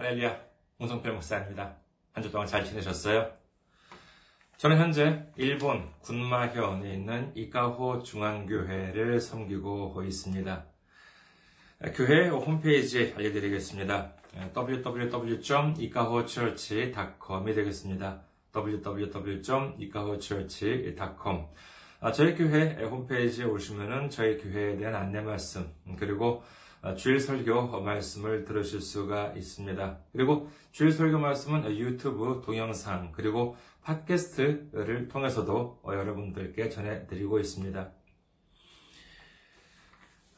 할렐루야, 홍성필 목사입니다. 한 주 동안 잘 지내셨어요? 저는 현재 일본 군마현에 있는 이카호 중앙교회를 섬기고 있습니다. 교회 홈페이지 알려드리겠습니다. www.ikahochurch.com이 되겠습니다. www.ikahochurch.com 저희 교회 홈페이지에 오시면은 저희 교회에 대한 안내 말씀, 그리고 주일 설교 말씀을 들으실 수가 있습니다. 그리고 주일 설교 말씀은 유튜브 동영상, 그리고 팟캐스트를 통해서도 여러분들께 전해드리고 있습니다.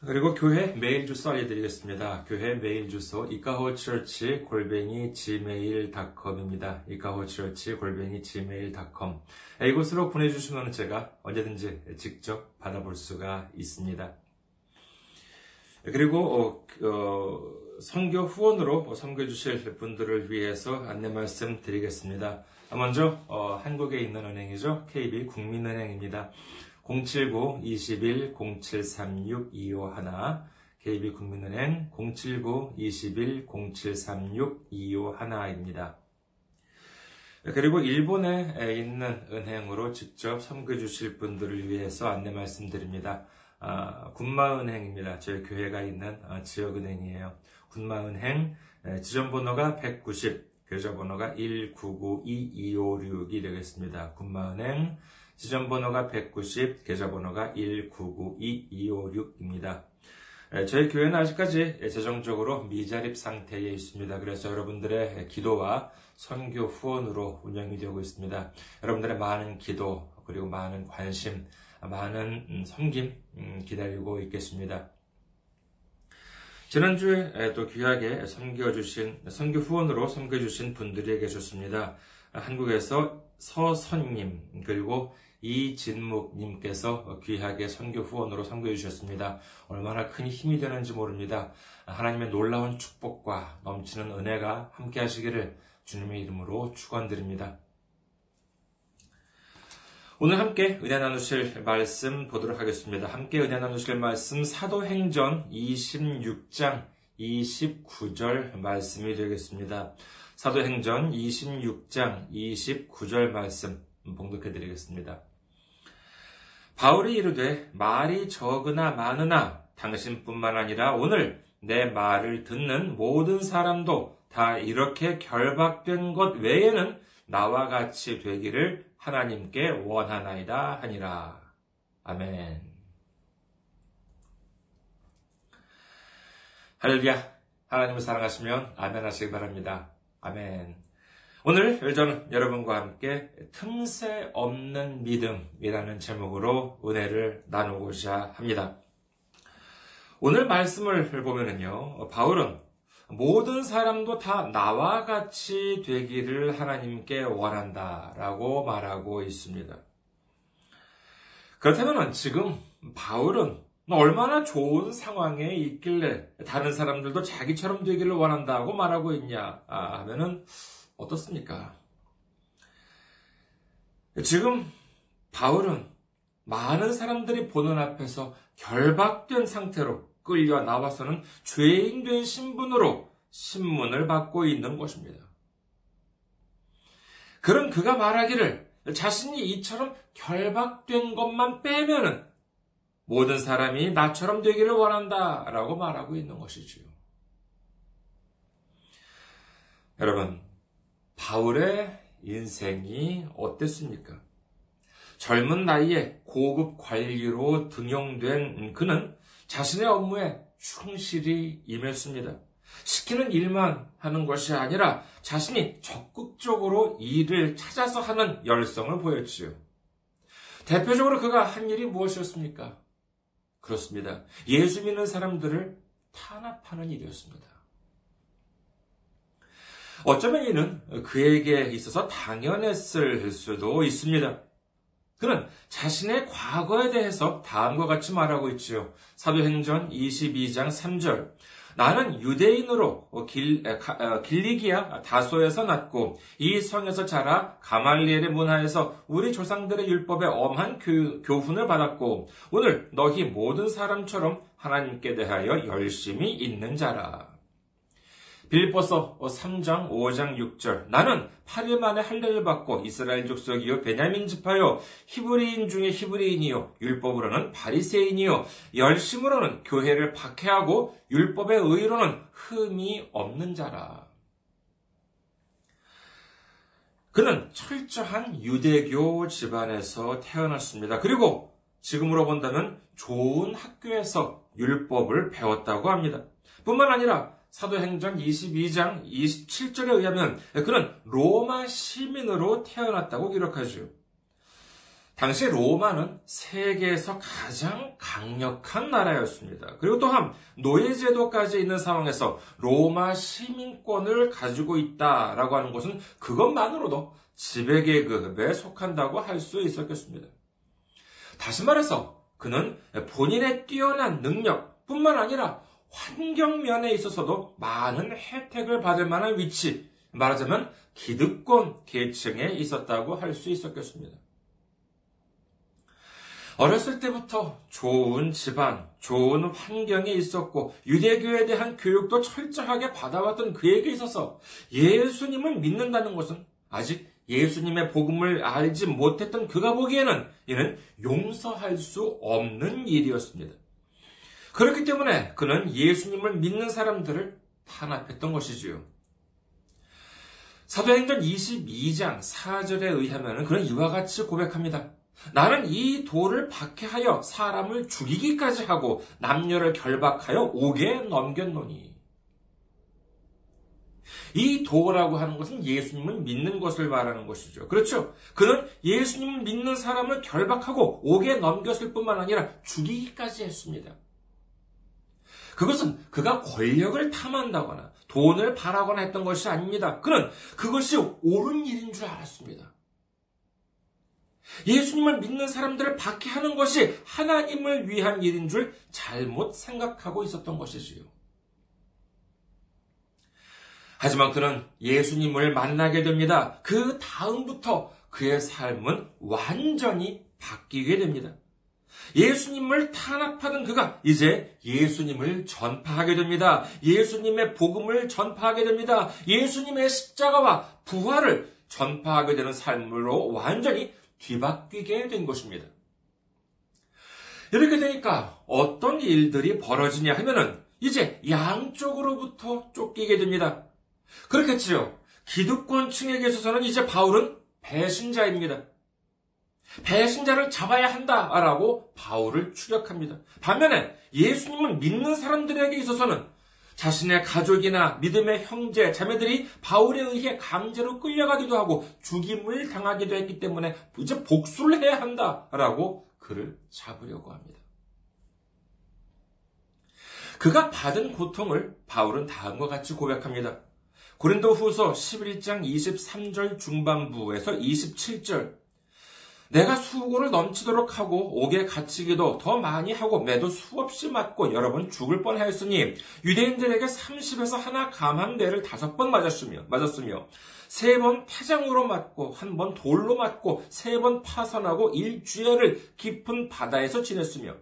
그리고 교회 메일 주소 알려드리겠습니다. 교회 메일 주소 이카호처치 골뱅이 gmail.com입니다. 이카호처치 골뱅이 gmail.com 이곳으로 보내주시면 제가 언제든지 직접 받아볼 수가 있습니다. 그리고 어, 어, 선교 후원으로 섬겨주실 분들을 위해서 안내 말씀 드리겠습니다. 먼저 어, 한국에 있는 은행이죠. KB 국민은행입니다. 079-21-0736-251 KB 국민은행 079-21-0736-251입니다. 그리고 일본에 있는 은행으로 직접 섬겨주실 분들을 위해서 안내 말씀드립니다. 아, 군마은행입니다. 저희 교회가 있는 아, 지역은행이에요. 군마은행 지점번호가 190, 계좌번호가 1992256이 되겠습니다. 군마은행 지점번호가 190, 계좌번호가 1992256입니다. 저희 교회는 아직까지 재정적으로 미자립 상태에 있습니다. 그래서 여러분들의 기도와 선교 후원으로 운영이 되고 있습니다. 여러분들의 많은 기도, 그리고 많은 관심, 많은 섬김 음, 기다리고 있겠습니다. 지난주에 또 귀하게 섬겨주신, 선교 후원으로 섬겨주신 분들이 계셨습니다. 한국에서 서선님, 그리고 이진묵님께서 귀하게 선교 후원으로 섬겨주셨습니다. 얼마나 큰 힘이 되는지 모릅니다. 하나님의 놀라운 축복과 넘치는 은혜가 함께 하시기를 주님의 이름으로 축원드립니다. 오늘 함께 은혜 나누실 말씀 보도록 하겠습니다. 함께 은혜 나누실 말씀 사도행전 26장 29절 말씀이 되겠습니다. 사도행전 26장 29절 말씀 봉독해 드리겠습니다. 바울이 이르되 말이 적으나 많으나 당신뿐만 아니라 오늘 내 말을 듣는 모든 사람도 다 이렇게 결박된 것 외에는 나와 같이 되기를 하나님께 원하나이다 하니라. 아멘. 할렐루야. 하나님을 사랑하시면 아멘 하시기 바랍니다. 아멘. 오늘 저는 여러분과 함께 틈새 없는 믿음이라는 제목으로 은혜를 나누고자 합니다. 오늘 말씀을 보면은요, 바울은 모든 사람도 다 나와 같이 되기를 하나님께 원한다 라고 말하고 있습니다. 그렇다면 지금 바울은 얼마나 좋은 상황에 있길래 다른 사람들도 자기처럼 되기를 원한다고 말하고 있냐 아, 하면은 어떻습니까? 지금 바울은 많은 사람들이 보는 앞에서 결박된 상태로 끌려 나와서는 죄인된 신분으로 신문을 받고 있는 것입니다. 그런 그가 말하기를 자신이 이처럼 결박된 것만 빼면은 모든 사람이 나처럼 되기를 원한다 라고 말하고 있는 것이지요. 여러분, 바울의 인생이 어땠습니까? 젊은 나이에 고급 관리로 등용된 그는 자신의 업무에 충실히 임했습니다. 시키는 일만 하는 것이 아니라 자신이 적극적으로 일을 찾아서 하는 열성을 보였지요. 대표적으로 그가 한 일이 무엇이었습니까? 그렇습니다. 예수 믿는 사람들을 탄압하는 일이었습니다. 어쩌면 이는 그에게 있어서 당연했을 수도 있습니다. 그는 자신의 과거에 대해서 다음과 같이 말하고 있지요. 사도행전 22장 3절. 나는 유대인으로 길, 어, 길리기야 다소에서 났고 이 성에서 자라 가말리엘의 문화에서 우리 조상들의 율법에 엄한 교, 교훈을 받았고 오늘 너희 모든 사람처럼 하나님께 대하여 열심히 있는 자라. 빌보서 3장 5장 6절 나는 8일 만에 할례를 받고 이스라엘 족속이요 베냐민 지파요 히브리인 중에 히브리인이요 율법으로는 바리새인이요 열심으로는 교회를 박해하고 율법의 의로는 흠이 없는 자라. 그는 철저한 유대교 집안에서 태어났습니다. 그리고 지금으로 본다면 좋은 학교에서 율법을 배웠다고 합니다. 뿐만 아니라 사도행전 22장 27절에 의하면 그는 로마 시민으로 태어났다고 기록하죠. 당시 로마는 세계에서 가장 강력한 나라였습니다. 그리고 또한 노예제도까지 있는 상황에서 로마 시민권을 가지고 있다라고 하는 것은 그것만으로도 지배계급에 속한다고 할 수 있었겠습니다. 다시 말해서 그는 본인의 뛰어난 능력뿐만 아니라 환경면에 있어서도 많은 혜택을 받을 만한 위치, 말하자면 기득권 계층에 있었다고 할 수 있었겠습니다. 어렸을 때부터 좋은 집안, 좋은 환경에 있었고 유대교에 대한 교육도 철저하게 받아왔던 그에게 있어서 예수님을 믿는다는 것은 아직 예수님의 복음을 알지 못했던 그가 보기에는 이는 용서할 수 없는 일이었습니다. 그렇기 때문에 그는 예수님을 믿는 사람들을 탄압했던 것이지요. 사도행전 22장 4절에 의하면 그는 이와 같이 고백합니다. 나는 이 돌을 박해하여 사람을 죽이기까지 하고 남녀를 결박하여 옥에 넘겼노니. 이 도라고 하는 것은 예수님을 믿는 것을 말하는 것이죠. 그렇죠? 그는 예수님을 믿는 사람을 결박하고 옥에 넘겼을 뿐만 아니라 죽이기까지 했습니다. 그것은 그가 권력을 탐한다거나 돈을 바라거나 했던 것이 아닙니다. 그는 그것이 옳은 일인 줄 알았습니다. 예수님을 믿는 사람들을 박해하는 것이 하나님을 위한 일인 줄 잘못 생각하고 있었던 것이지요. 하지만 그는 예수님을 만나게 됩니다. 그 다음부터 그의 삶은 완전히 바뀌게 됩니다. 예수님을 탄압하던 그가 이제 예수님을 전파하게 됩니다. 예수님의 복음을 전파하게 됩니다. 예수님의 십자가와 부활을 전파하게 되는 삶으로 완전히 뒤바뀌게 된 것입니다. 이렇게 되니까 어떤 일들이 벌어지냐 하면은 이제 양쪽으로부터 쫓기게 됩니다. 그렇겠지요. 기득권층에게 있어서는 이제 바울은 배신자입니다. 배신자를 잡아야 한다라고 바울을 추격합니다. 반면에 예수님을 믿는 사람들에게 있어서는 자신의 가족이나 믿음의 형제, 자매들이 바울에 의해 강제로 끌려가기도 하고 죽임을 당하기도 했기 때문에 이제 복수를 해야 한다라고 그를 잡으려고 합니다. 그가 받은 고통을 바울은 다음과 같이 고백합니다. 고린도 후서 11장 23절 중반부에서 27절 내가 수고를 넘치도록 하고 옥에 갇히기도 더 많이 하고 매도 수없이 맞고 여러 번 죽을 뻔하였으니 유대인들에게 30에서 하나 감한 대를 다섯 번 맞았으며 맞았으며 세번 태장으로 맞고 한 번 돌로 맞고 세 번 파선하고 일주일을 깊은 바다에서 지냈으며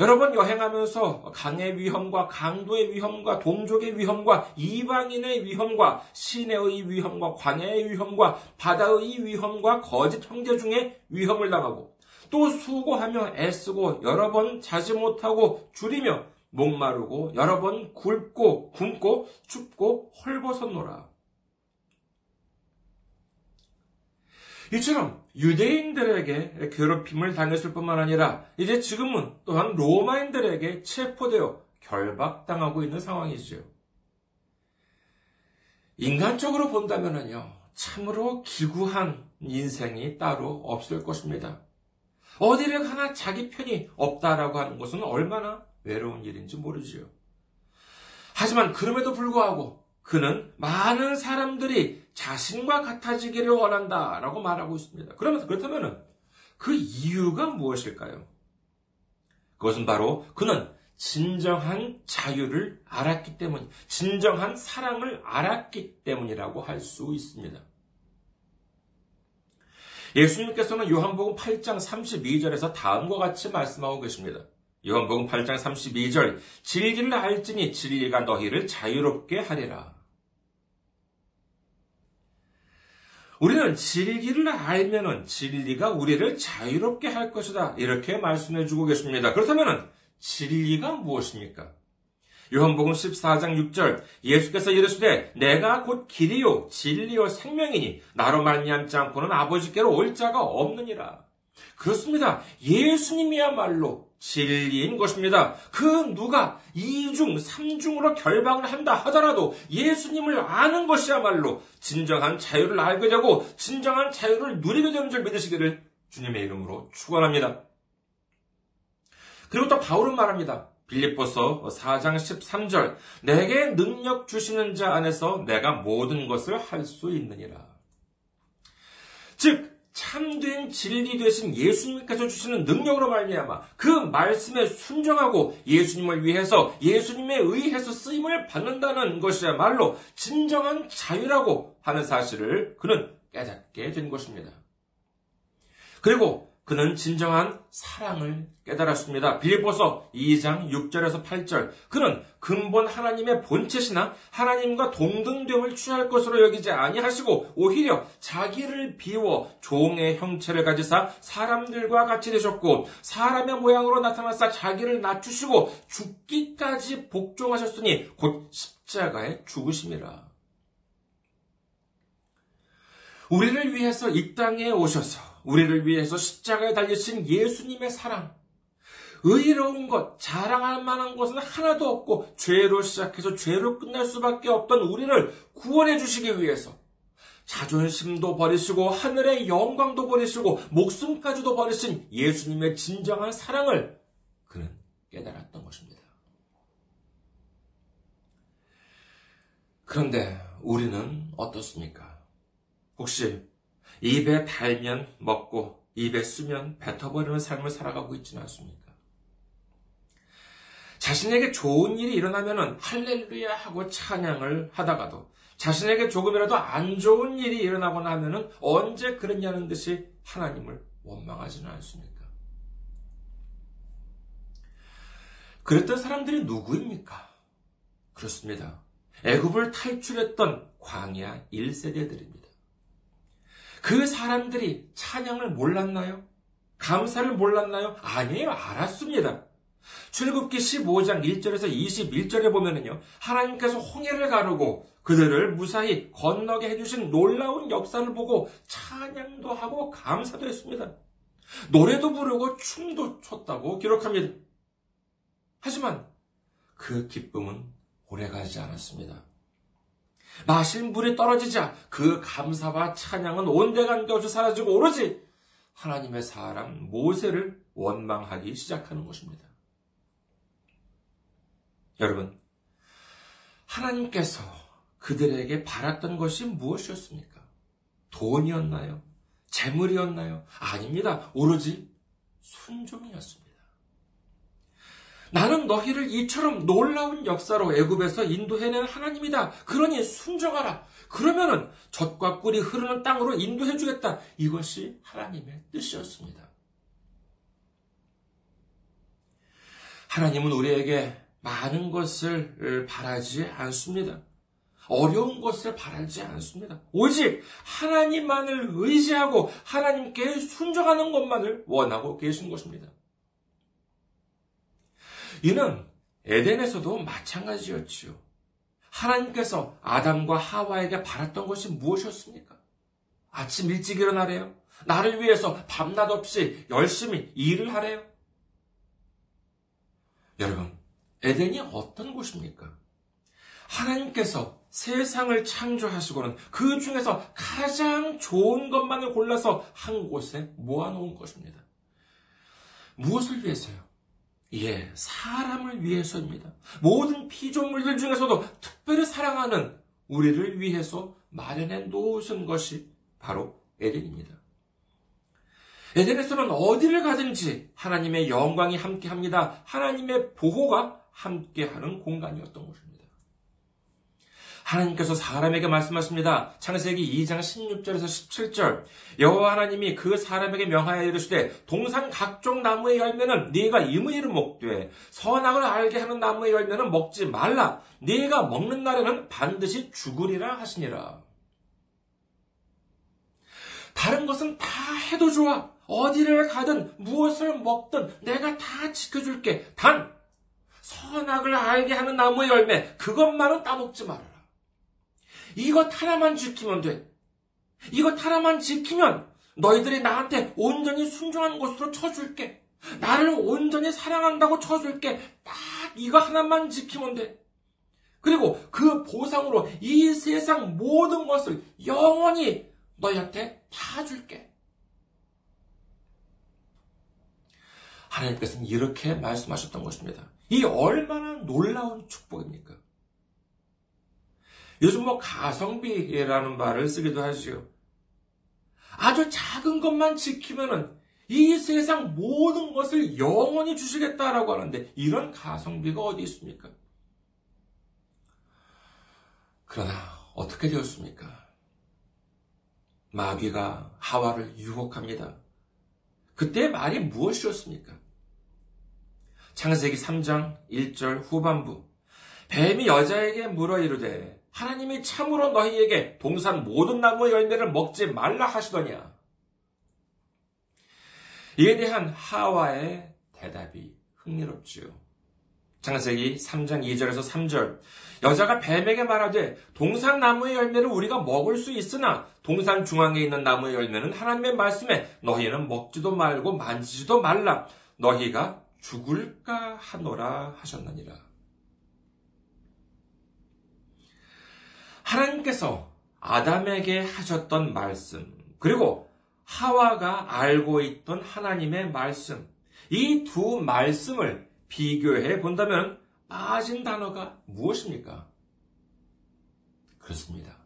여러 번 여행하면서 강의 위험과 강도의 위험과 동족의 위험과 이방인의 위험과 시내의 위험과 광야의 위험과 바다의 위험과 거짓 형제 중에 위험을 당하고 또 수고하며 애쓰고 여러 번 자지 못하고 줄이며 목마르고 여러 번 굶고 굶고 춥고 헐벗었노라. 이처럼 유대인들에게 괴롭힘을 당했을 뿐만 아니라 이제 지금은 또한 로마인들에게 체포되어 결박당하고 있는 상황이지요. 인간적으로 본다면요, 참으로 기구한 인생이 따로 없을 것입니다. 어디를 가나 자기 편이 없다라고 하는 것은 얼마나 외로운 일인지 모르지요. 하지만 그럼에도 불구하고 그는 많은 사람들이 자신과 같아지기를 원한다 라고 말하고 있습니다. 그러면 그렇다면 그 이유가 무엇일까요? 그것은 바로 그는 진정한 자유를 알았기 때문, 진정한 사랑을 알았기 때문이라고 할 수 있습니다. 예수님께서는 요한복음 8장 32절에서 다음과 같이 말씀하고 계십니다. 요한복음 8장 32절 진리를 알지니 진리가 너희를 자유롭게 하리라. 우리는 진리를 알면은 진리가 우리를 자유롭게 할 것이다. 이렇게 말씀해 주고 계십니다. 그렇다면 진리가 무엇입니까? 요한복음 14장 6절 예수께서 이르시되 내가 곧 길이요 진리요 생명이니 나로 말미암지 않고는 아버지께로 올 자가 없느니라. 그렇습니다. 예수님이야말로 진리인 것입니다. 그 누가 이중, 삼중으로 결방을 한다 하더라도 예수님을 아는 것이야말로 진정한 자유를 알게 되고 진정한 자유를 누리게 되는 줄 믿으시기를 주님의 이름으로 축원합니다. 그리고 또 바울은 말합니다. 빌립보서 4장 13절 내게 능력 주시는 자 안에서 내가 모든 것을 할 수 있느니라. 즉 참된 진리 되신 예수님께서 주시는 능력으로 말미암아 그 말씀에 순종하고 예수님을 위해서 예수님에 의해서 쓰임을 받는다는 것이야말로 진정한 자유라고 하는 사실을 그는 깨닫게 된 것입니다. 그리고 그는 진정한 사랑을 깨달았습니다. 빌보서 2장 6절에서 8절. 그는 근본 하나님의 본체시나 하나님과 동등됨을 취할 것으로 여기지 아니하시고 오히려 자기를 비워 종의 형체를 가지사 사람들과 같이 되셨고 사람의 모양으로 나타나사 자기를 낮추시고 죽기까지 복종하셨으니 곧 십자가에 죽으심이라. 우리를 위해서 이 땅에 오셔서 우리를 위해서 십자가에 달리신 예수님의 사랑, 의로운 것, 자랑할 만한 것은 하나도 없고 죄로 시작해서 죄로 끝날 수밖에 없던 우리를 구원해 주시기 위해서 자존심도 버리시고 하늘의 영광도 버리시고 목숨까지도 버리신 예수님의 진정한 사랑을 그는 깨달았던 것입니다. 그런데 우리는 어떻습니까? 혹시 입에 달면 먹고 입에 쓰면 뱉어버리는 삶을 살아가고 있지는 않습니까? 자신에게 좋은 일이 일어나면 할렐루야 하고 찬양을 하다가도 자신에게 조금이라도 안 좋은 일이 일어나거나 하면 언제 그랬냐는 듯이 하나님을 원망하지는 않습니까? 그랬던 사람들이 누구입니까? 그렇습니다. 애굽을 탈출했던 광야 1세대들입니다. 그 사람들이 찬양을 몰랐나요? 감사를 몰랐나요? 아니에요. 알았습니다. 출굽기 15장 1절에서 21절에 보면은요, 하나님께서 홍해를 가르고 그들을 무사히 건너게 해주신 놀라운 역사를 보고 찬양도 하고 감사도 했습니다. 노래도 부르고 춤도 췄다고 기록합니다. 하지만 그 기쁨은 오래 가지 않았습니다. 마신 물이 떨어지자 그 감사와 찬양은 온데간데 없이 사라지고 오로지 하나님의 사람 모세를 원망하기 시작하는 것입니다. 여러분, 하나님께서 그들에게 바랐던 것이 무엇이었습니까? 돈이었나요? 재물이었나요? 아닙니다. 오로지 순종이었습니다. 나는 너희를 이처럼 놀라운 역사로 애굽에서 인도해낸 하나님이다. 그러니 순종하라. 그러면은 젖과 꿀이 흐르는 땅으로 인도해 주겠다. 이것이 하나님의 뜻이었습니다. 하나님은 우리에게 많은 것을 바라지 않습니다. 어려운 것을 바라지 않습니다. 오직 하나님만을 의지하고 하나님께 순종하는 것만을 원하고 계신 것입니다. 이는 에덴에서도 마찬가지였지요. 하나님께서 아담과 하와에게 바랐던 것이 무엇이었습니까? 아침 일찍 일어나래요. 나를 위해서 밤낮 없이 열심히 일을 하래요. 여러분, 에덴이 어떤 곳입니까? 하나님께서 세상을 창조하시고는 그 중에서 가장 좋은 것만을 골라서 한 곳에 모아놓은 것입니다. 무엇을 위해서요? 예, 사람을 위해서입니다. 모든 피조물들 중에서도 특별히 사랑하는 우리를 위해서 마련해 놓으신 것이 바로 에덴입니다. 에덴에서는 어디를 가든지 하나님의 영광이 함께 합니다. 하나님의 보호가 함께 하는 공간이었던 것입니다. 하나님께서 사람에게 말씀하십니다. 창세기 2장 16절에서 17절. 여호와 하나님이 그 사람에게 명하여 이르시되 동산 각종 나무의 열매는 네가 임의로 먹되 선악을 알게 하는 나무의 열매는 먹지 말라. 네가 먹는 날에는 반드시 죽으리라 하시니라. 다른 것은 다 해도 좋아. 어디를 가든 무엇을 먹든 내가 다 지켜줄게. 단 선악을 알게 하는 나무의 열매 그것만은 따먹지 말아라. 이것 하나만 지키면 돼. 이것 하나만 지키면 너희들이 나한테 온전히 순종한 것으로 쳐줄게. 나를 온전히 사랑한다고 쳐줄게. 딱 이거 하나만 지키면 돼. 그리고 그 보상으로 이 세상 모든 것을 영원히 너희한테 다 줄게. 하나님께서는 이렇게 말씀하셨던 것입니다. 이 얼마나 놀라운 축복입니까? 요즘 뭐 가성비라는 말을 쓰기도 하지요. 아주 작은 것만 지키면은 이 세상 모든 것을 영원히 주시겠다라고 하는데 이런 가성비가 어디 있습니까? 그러나 어떻게 되었습니까? 마귀가 하와를 유혹합니다. 그때 말이 무엇이었습니까? 창세기 3장 1절 후반부. 뱀이 여자에게 물어 이르되 하나님이 참으로 너희에게 동산 모든 나무의 열매를 먹지 말라 하시더냐. 이에 대한 하와의 대답이 흥미롭지요. 창세기 3장 2절에서 3절. 여자가 뱀에게 말하되 동산 나무의 열매를 우리가 먹을 수 있으나 동산 중앙에 있는 나무의 열매는 하나님의 말씀에 너희는 먹지도 말고 만지지도 말라. 너희가 죽을까 하노라 하셨느니라. 하나님께서 아담에게 하셨던 말씀, 그리고 하와가 알고 있던 하나님의 말씀, 이 두 말씀을 비교해 본다면 빠진 단어가 무엇입니까? 그렇습니다.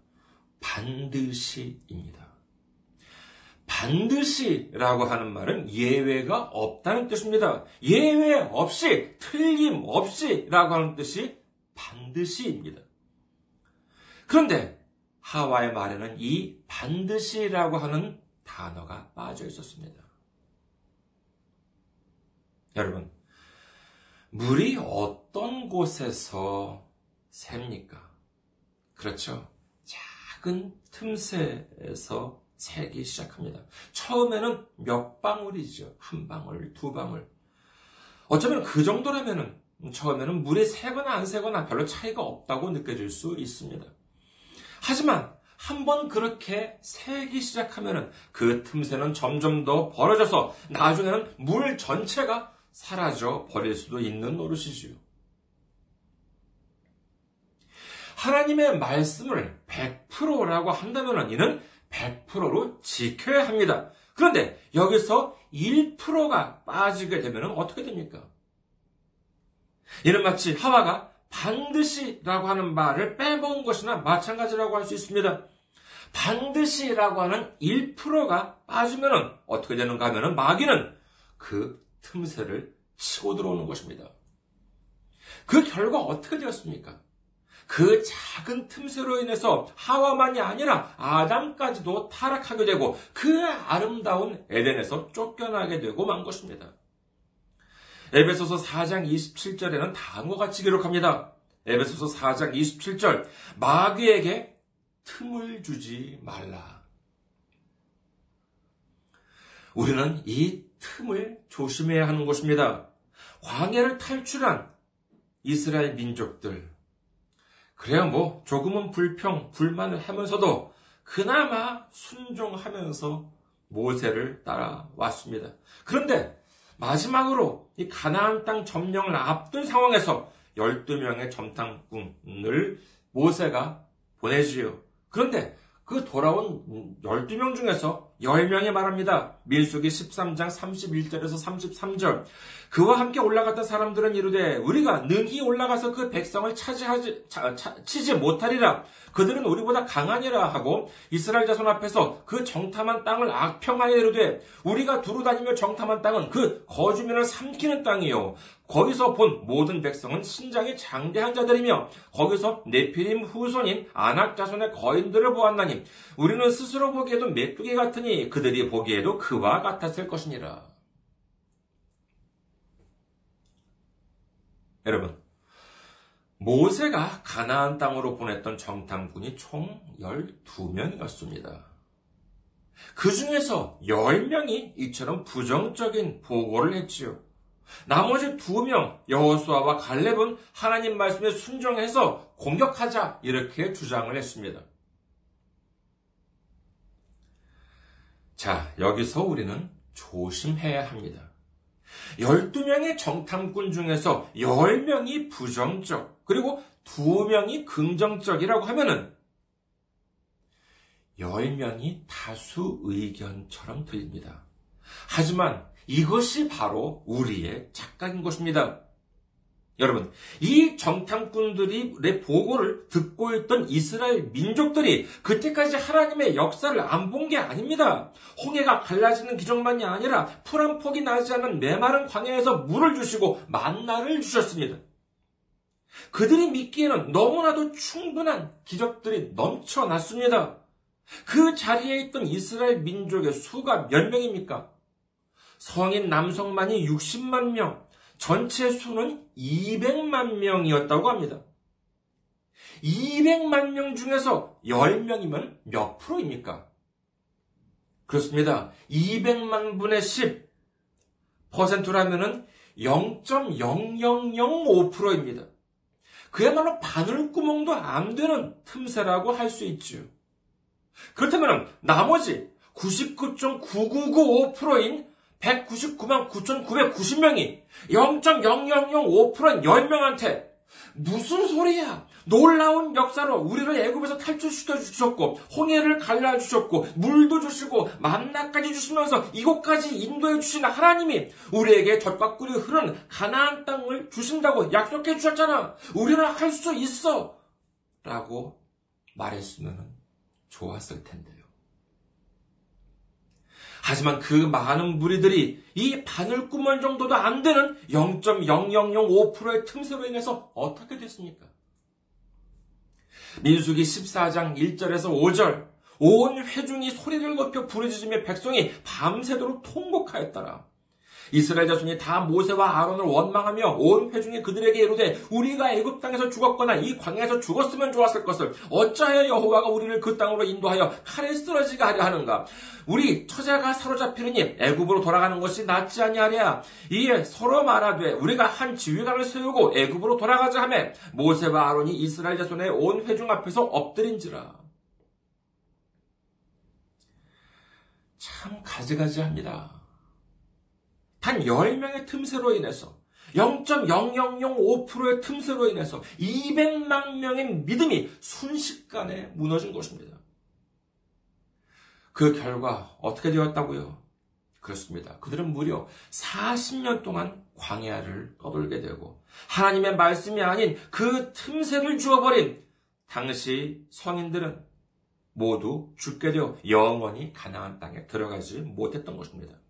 반드시입니다. 반드시라고 하는 말은 예외가 없다는 뜻입니다. 예외 없이, 틀림없이라고 하는 뜻이 반드시입니다. 그런데 하와의 말에는 이 반드시라고 하는 단어가 빠져 있었습니다. 여러분, 물이 어떤 곳에서 셉니까? 그렇죠. 작은 틈새에서 새기 시작합니다. 처음에는 몇 방울이죠. 한 방울, 두 방울. 어쩌면 그 정도라면은 처음에는 물이 새거나 안 새거나 별로 차이가 없다고 느껴질 수 있습니다. 하지만 한번 그렇게 새기 시작하면은 그 틈새는 점점 더 벌어져서 나중에는 물 전체가 사라져 버릴 수도 있는 노릇이지요. 하나님의 말씀을 100%라고 한다면 이는 100%로 지켜야 합니다. 그런데 여기서 1%가 빠지게 되면 어떻게 됩니까? 이는 마치 하와가 반드시라고 하는 말을 빼먹은 것이나 마찬가지라고 할 수 있습니다. 반드시라고 하는 1%가 빠지면 어떻게 되는가 하면 마귀는 그 틈새를 치고 들어오는 것입니다. 그 결과 어떻게 되었습니까? 그 작은 틈새로 인해서 하와만이 아니라 아담까지도 타락하게 되고 그 아름다운 에덴에서 쫓겨나게 되고 만 것입니다. 에베소서 4장 27절에는 다음과 같이 기록합니다. 에베소서 4장 27절 마귀에게 틈을 주지 말라. 우리는 이 틈을 조심해야 하는 것입니다. 광야를 탈출한 이스라엘 민족들. 그래야 뭐 조금은 불평, 불만을 하면서도 그나마 순종하면서 모세를 따라왔습니다. 그런데 마지막으로 이 가나안 땅 점령을 앞둔 상황에서 12명의 점탕꾼을 모세가 보내지요. 그런데 그 돌아온 12명 중에서 10명이 말합니다. 민수기 13장 31절에서 33절. 그와 함께 올라갔던 사람들은 이르되 우리가 능히 올라가서 그 백성을 차지하지 차, 차, 치지 못하리라. 그들은 우리보다 강하니라 하고 이스라엘 자손 앞에서 그 정탐한 땅을 악평하여 이르되 우리가 두루 다니며 정탐한 땅은 그 거주민을 삼키는 땅이요 거기서 본 모든 백성은 신장이 장대한 자들이며 거기서 네피림 후손인 아낙 자손의 거인들을 보았나니 우리는 스스로 보기에도 메뚜기 같 으니 그들이 보기에도 그와 같았을 것이니라. 여러분, 모세가 가나안 땅으로 보냈던 정탐군이 총 12명이었습니다. 그 중에서 10명이 이처럼 부정적인 보고를 했지요. 나머지 두 명, 여호수아와 갈렙은 하나님 말씀에 순종해서 공격하자 이렇게 주장을 했습니다. 자, 여기서 우리는 조심해야 합니다. 12명의 정탐꾼 중에서 10명이 부정적, 그리고 2명이 긍정적이라고 하면은 10명이 다수 의견처럼 들립니다. 하지만 이것이 바로 우리의 착각인 것입니다. 여러분, 이 정탐꾼들이 내 보고를 듣고 있던 이스라엘 민족들이 그때까지 하나님의 역사를 안 본 게 아닙니다. 홍해가 갈라지는 기적만이 아니라 풀 한 폭이 나지 않는 메마른 광야에서 물을 주시고 만나를 주셨습니다. 그들이 믿기에는 너무나도 충분한 기적들이 넘쳐났습니다. 그 자리에 있던 이스라엘 민족의 수가 몇 명입니까? 성인 남성만이 60만 명, 전체 수는 200만 명이었다고 합니다. 200만 명 중에서 10명이면 몇 프로입니까? 그렇습니다. 200만 분의 10 퍼센트라면은 0.0005%입니다. 그야말로 바늘구멍도 안 되는 틈새라고 할 수 있지요. 그렇다면 나머지 99.9995%인 199만 9,990명이 0.0005%인 10명한테 무슨 소리야? 놀라운 역사로 우리를 애굽에서 탈출시켜 주셨고 홍해를 갈라 주셨고 물도 주시고 만나까지 주시면서 이곳까지 인도해 주신 하나님이 우리에게 젖과 꿀이 흐른 가나안 땅을 주신다고 약속해 주셨잖아. 우리는 할 수 있어. 라고 말했으면 좋았을 텐데요. 하지만 그 많은 무리들이 이 바늘구멍 정도도 안 되는 0.0005%의 틈새로 인해서 어떻게 됐습니까? 민수기 14장 1절에서 5절 온 회중이 소리를 높여 부르짖으며 백성이 밤새도록 통곡하였더라. 이스라엘 자손이 다 모세와 아론을 원망하며 온 회중이 그들에게 이르되 우리가 애굽 땅에서 죽었거나 이 광야에서 죽었으면 좋았을 것을 어찌하여 여호와가 우리를 그 땅으로 인도하여 칼에 쓰러지게 하려 하는가? 우리 처자가 사로잡히느니 애굽으로 돌아가는 것이 낫지 아니하랴? 이에 서로 말하되 우리가 한 지휘관을 세우고 애굽으로 돌아가자 하매 모세와 아론이 이스라엘 자손의 온 회중 앞에서 엎드린지라. 참 가지가지합니다. 단 10명의 틈새로 인해서 0.0005%의 틈새로 인해서 200만 명의 믿음이 순식간에 무너진 것입니다. 그 결과 어떻게 되었다고요? 그렇습니다. 그들은 무려 40년 동안 광야를 떠돌게 되고 하나님의 말씀이 아닌 그 틈새를 주어버린 당시 성인들은 모두 죽게 되어 영원히 가나안 땅에 들어가지 못했던 것입니다.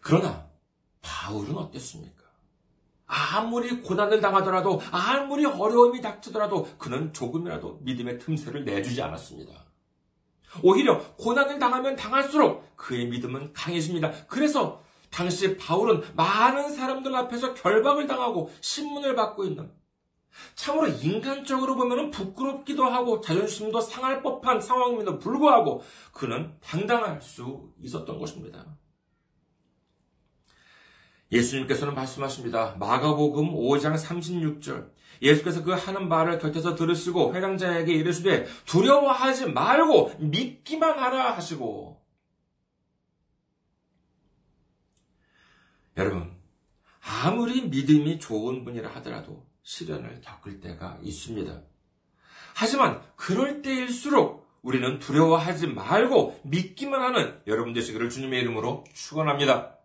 그러나 바울은 어땠습니까? 아무리 고난을 당하더라도 아무리 어려움이 닥치더라도 그는 조금이라도 믿음의 틈새를 내주지 않았습니다. 오히려 고난을 당하면 당할수록 그의 믿음은 강해집니다. 그래서 당시 바울은 많은 사람들 앞에서 결박을 당하고 신문을 받고 있는 참으로 인간적으로 보면 부끄럽기도 하고 자존심도 상할 법한 상황임에도 불구하고 그는 당당할 수 있었던 것입니다. 예수님께서는 말씀하십니다. 마가복음 5장 36절. 예수께서 그 하는 말을 곁에서 들으시고 회당자에게 이르시되 두려워하지 말고 믿기만 하라 하시고 여러분 아무리 믿음이 좋은 분이라 하더라도 시련을 겪을 때가 있습니다. 하지만 그럴 때일수록 우리는 두려워하지 말고 믿기만 하는 여러분 되시기를 주님의 이름으로 축원합니다.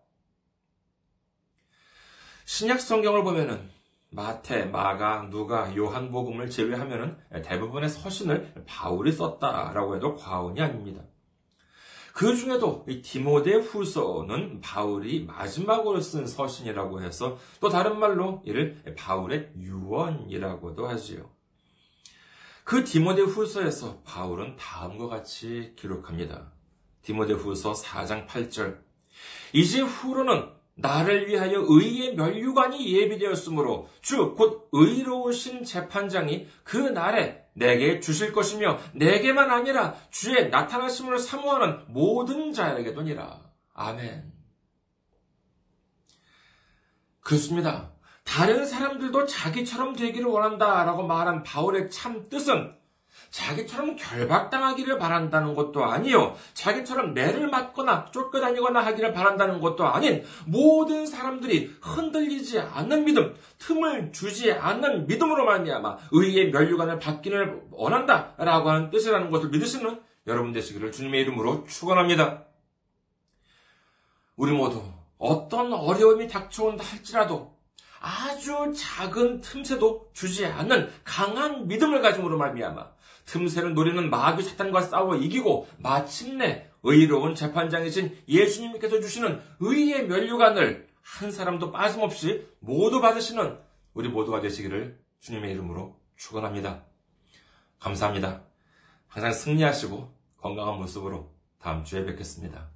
신약 성경을 보면은 마태, 마가, 누가, 요한복음을 제외하면은 대부분의 서신을 바울이 썼다라고 해도 과언이 아닙니다. 그 중에도 이 디모데 후서는 바울이 마지막으로 쓴 서신이라고 해서 또 다른 말로 이를 바울의 유언이라고도 하지요. 그 디모데 후서에서 바울은 다음과 같이 기록합니다. 디모데 후서 4장 8절. 이제 후로는 나를 위하여 의의 면류관이 예비되었으므로 주 곧 의로우신 재판장이 그 날에 내게 주실 것이며 내게만 아니라 주의 나타나심을 사모하는 모든 자에게도니라. 아멘. 그렇습니다. 다른 사람들도 자기처럼 되기를 원한다라고 말한 바울의 참 뜻은 자기처럼 결박당하기를 바란다는 것도 아니요. 자기처럼 매를 맞거나 쫓겨다니거나 하기를 바란다는 것도 아닌 모든 사람들이 흔들리지 않는 믿음, 틈을 주지 않는 믿음으로 말미암아 의의 면류관을 받기를 원한다라고 하는 뜻이라는 것을 믿으시는 여러분 되시기를 주님의 이름으로 축원합니다. 우리 모두 어떤 어려움이 닥쳐온다 할지라도 아주 작은 틈새도 주지 않는 강한 믿음을 가짐으로 말미암아 틈새를 노리는 마귀 사탄과 싸워 이기고 마침내 의로운 재판장이신 예수님께서 주시는 의의 면류관을 한 사람도 빠짐없이 모두 받으시는 우리 모두가 되시기를 주님의 이름으로 축원합니다. 감사합니다. 항상 승리하시고 건강한 모습으로 다음 주에 뵙겠습니다.